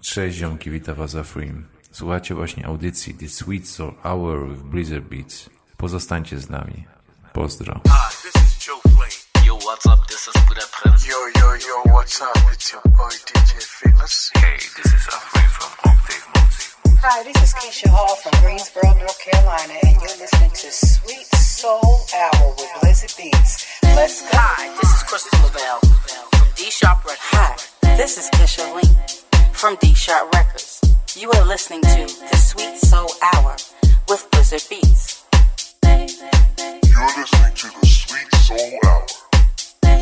Cześć ziomki, witam was za Freem. Słuchacie właśnie audycji The Sweet Soul Hour with Blizzard Beats. Pozostańcie z nami. Pozdro. Hi, this is Joe Flay. Yo, what's up? This is Buddha Prince. Yo, yo, yo, what's up? It's your boy DJ Fitness. Hey, this is Afrain from Octave Multi. Hi, this is Keisha Hall from Greensboro, North Carolina, and you're listening to Sweet Soul Hour with Blizzard Beats. Let's go. Hi, this is Crystal Lavelle from D Sharp Records. Hi, this is Kesha Link from D Sharp Records. You are listening to the Sweet Soul Hour with Blizzard Beats. You're listening to the Sweet Soul Hour. You're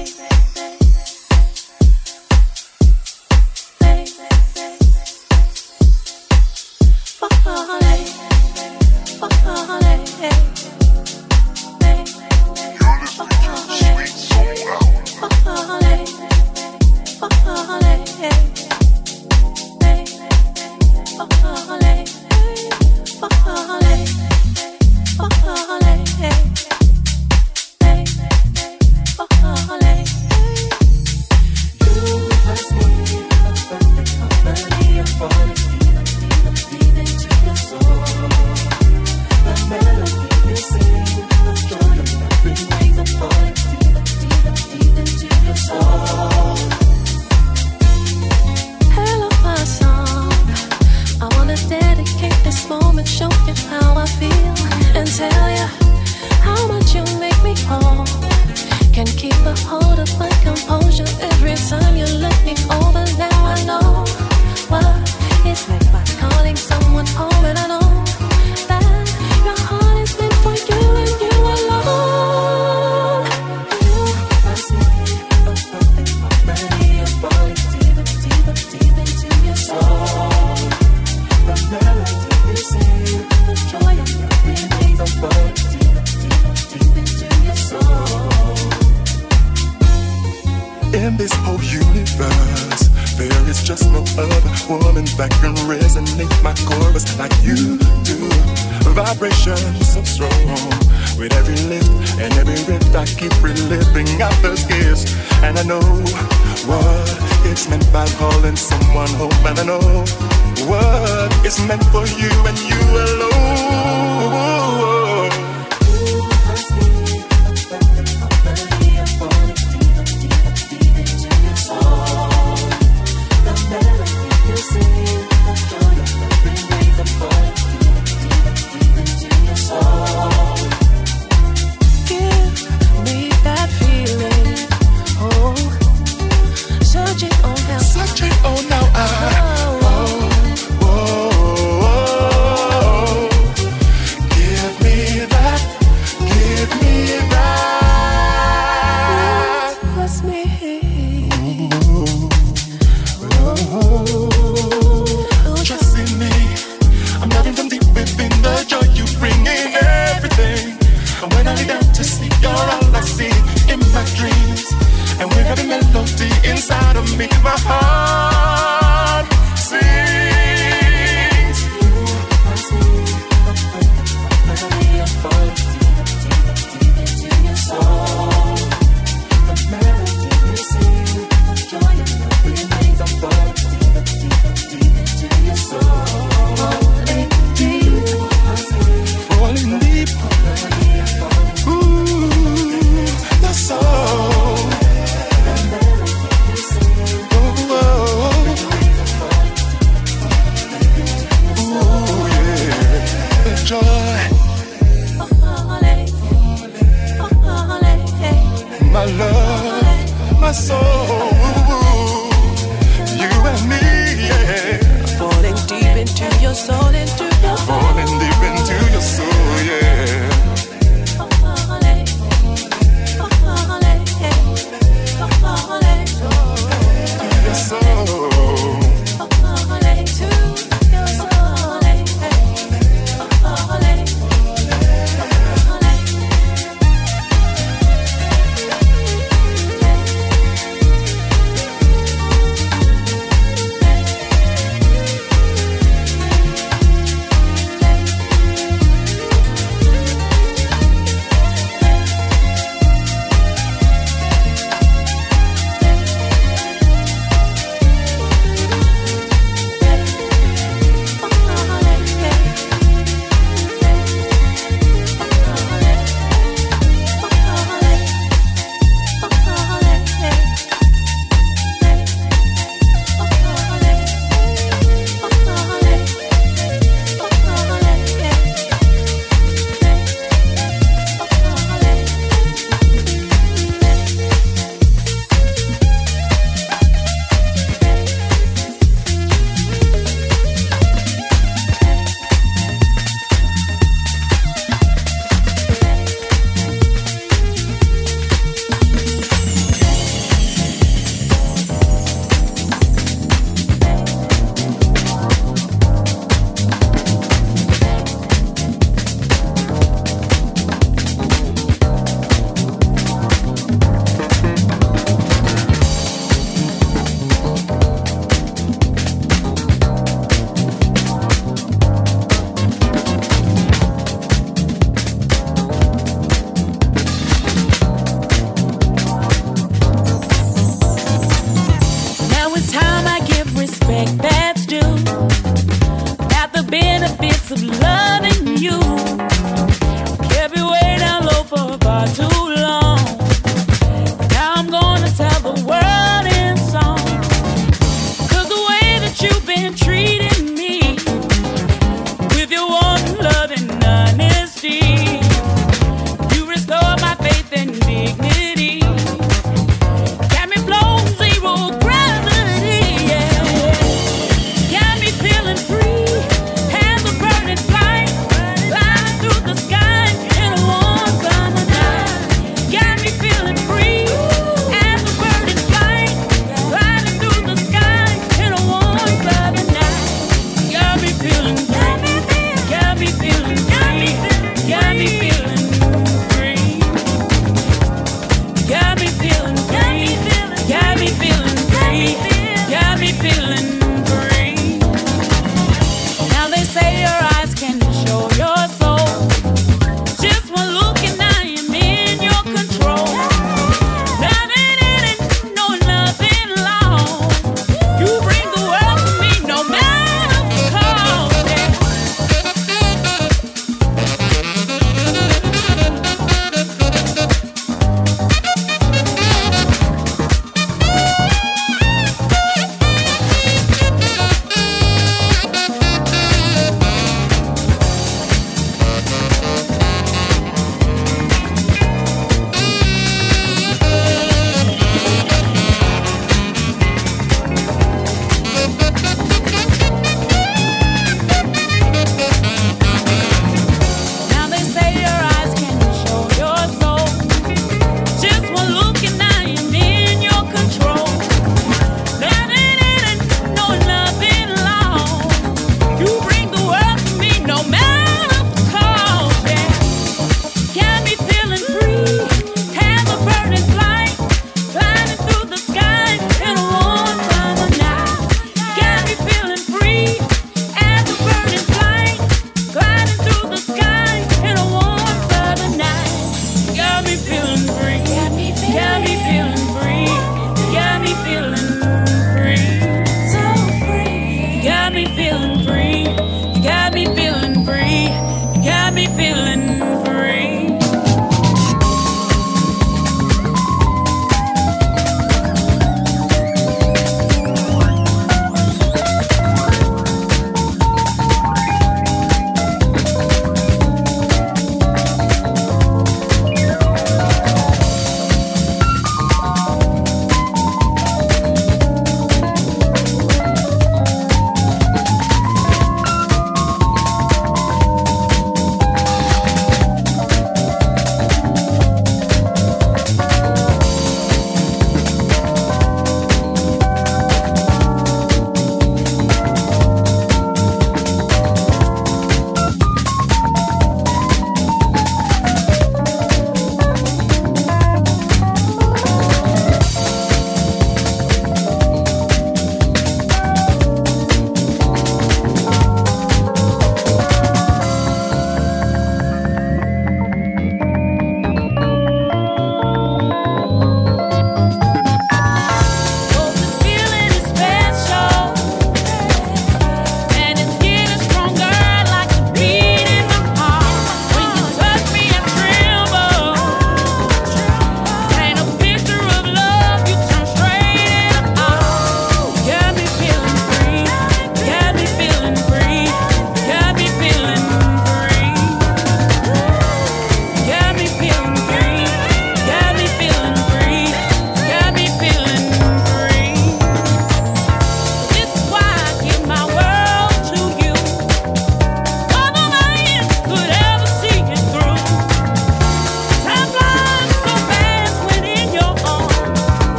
listening to the Sweet Soul Hour. Hello, and I know what it's meant by calling someone home, and I know what it's meant for you and you alone.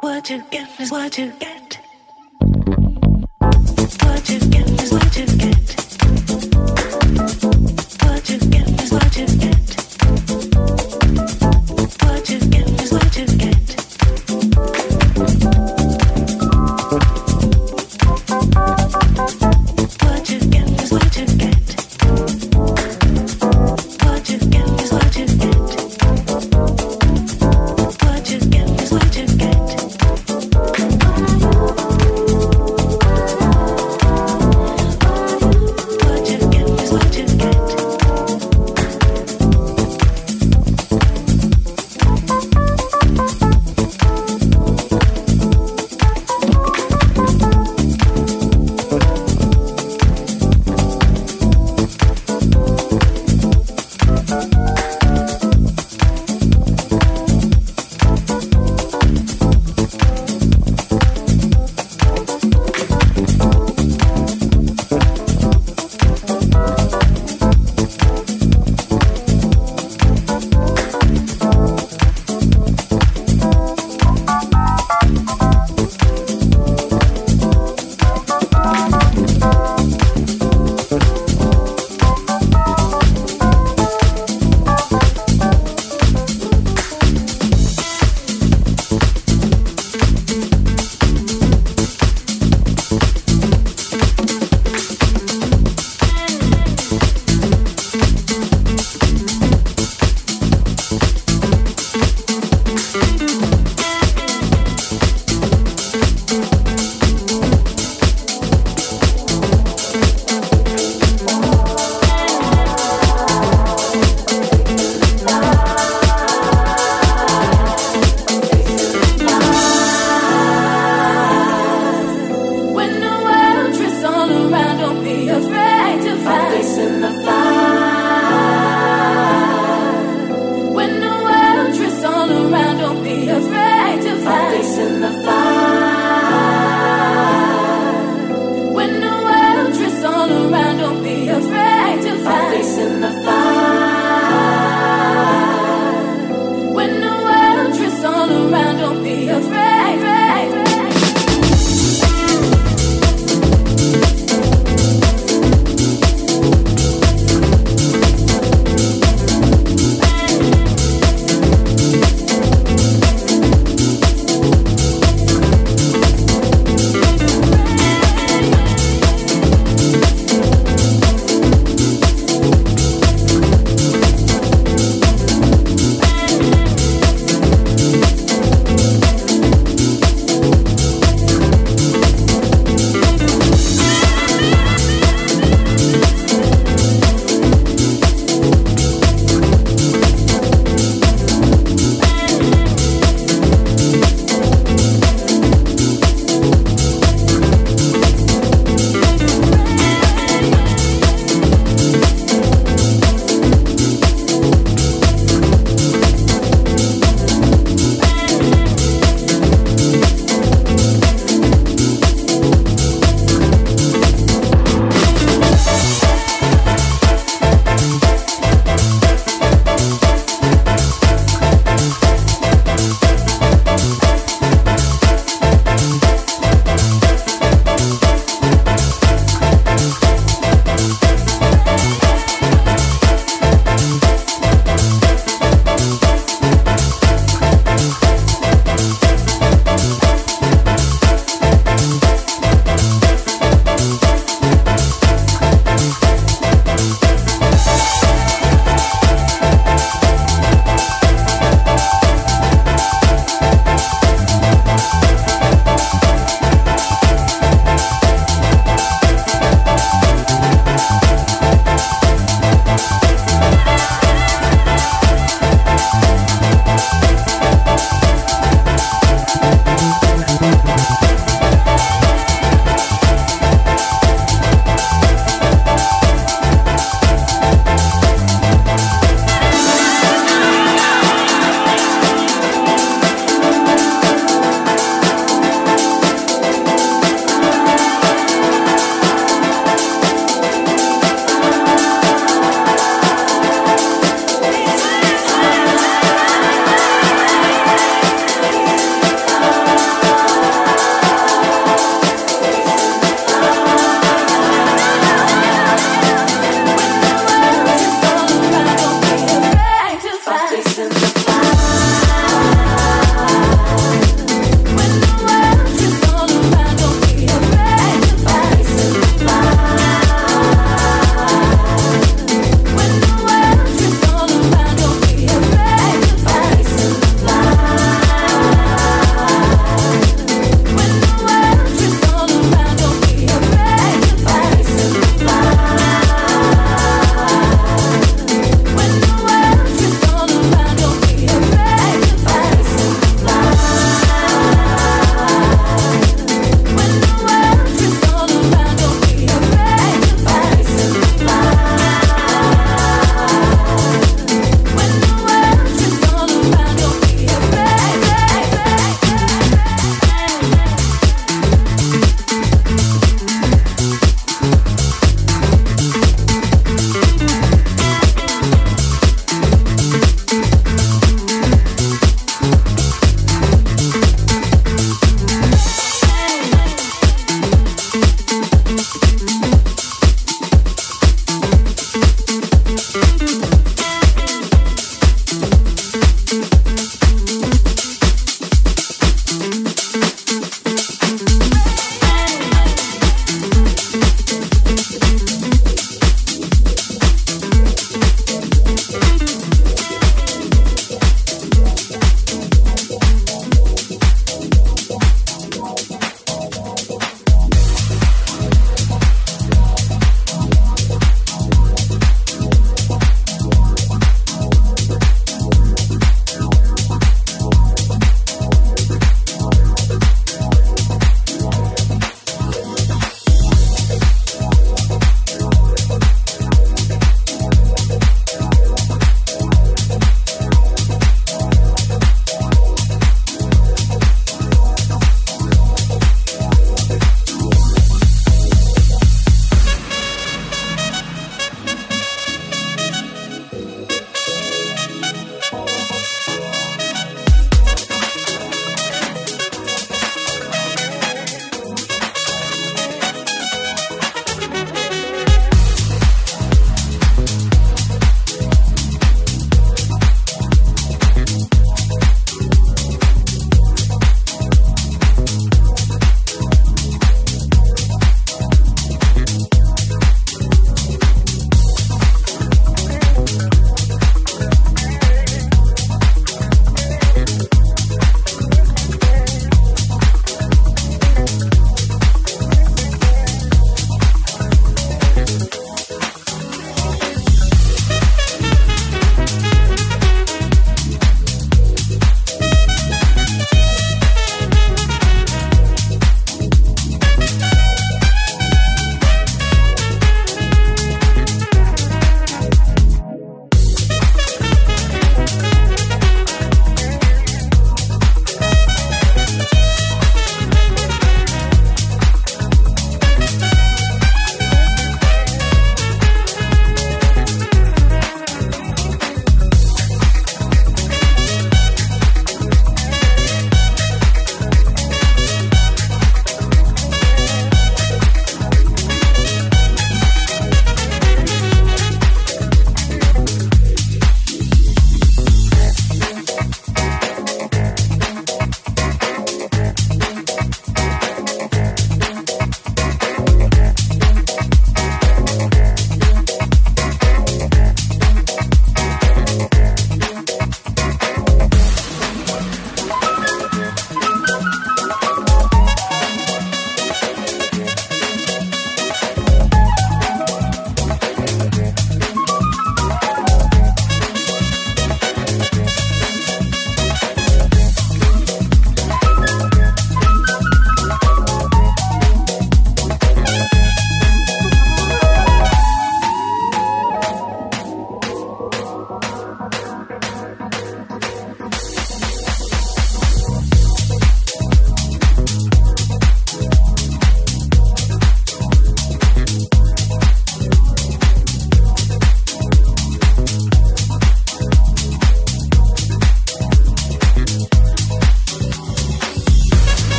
What you get is what you get. What you get is what you get.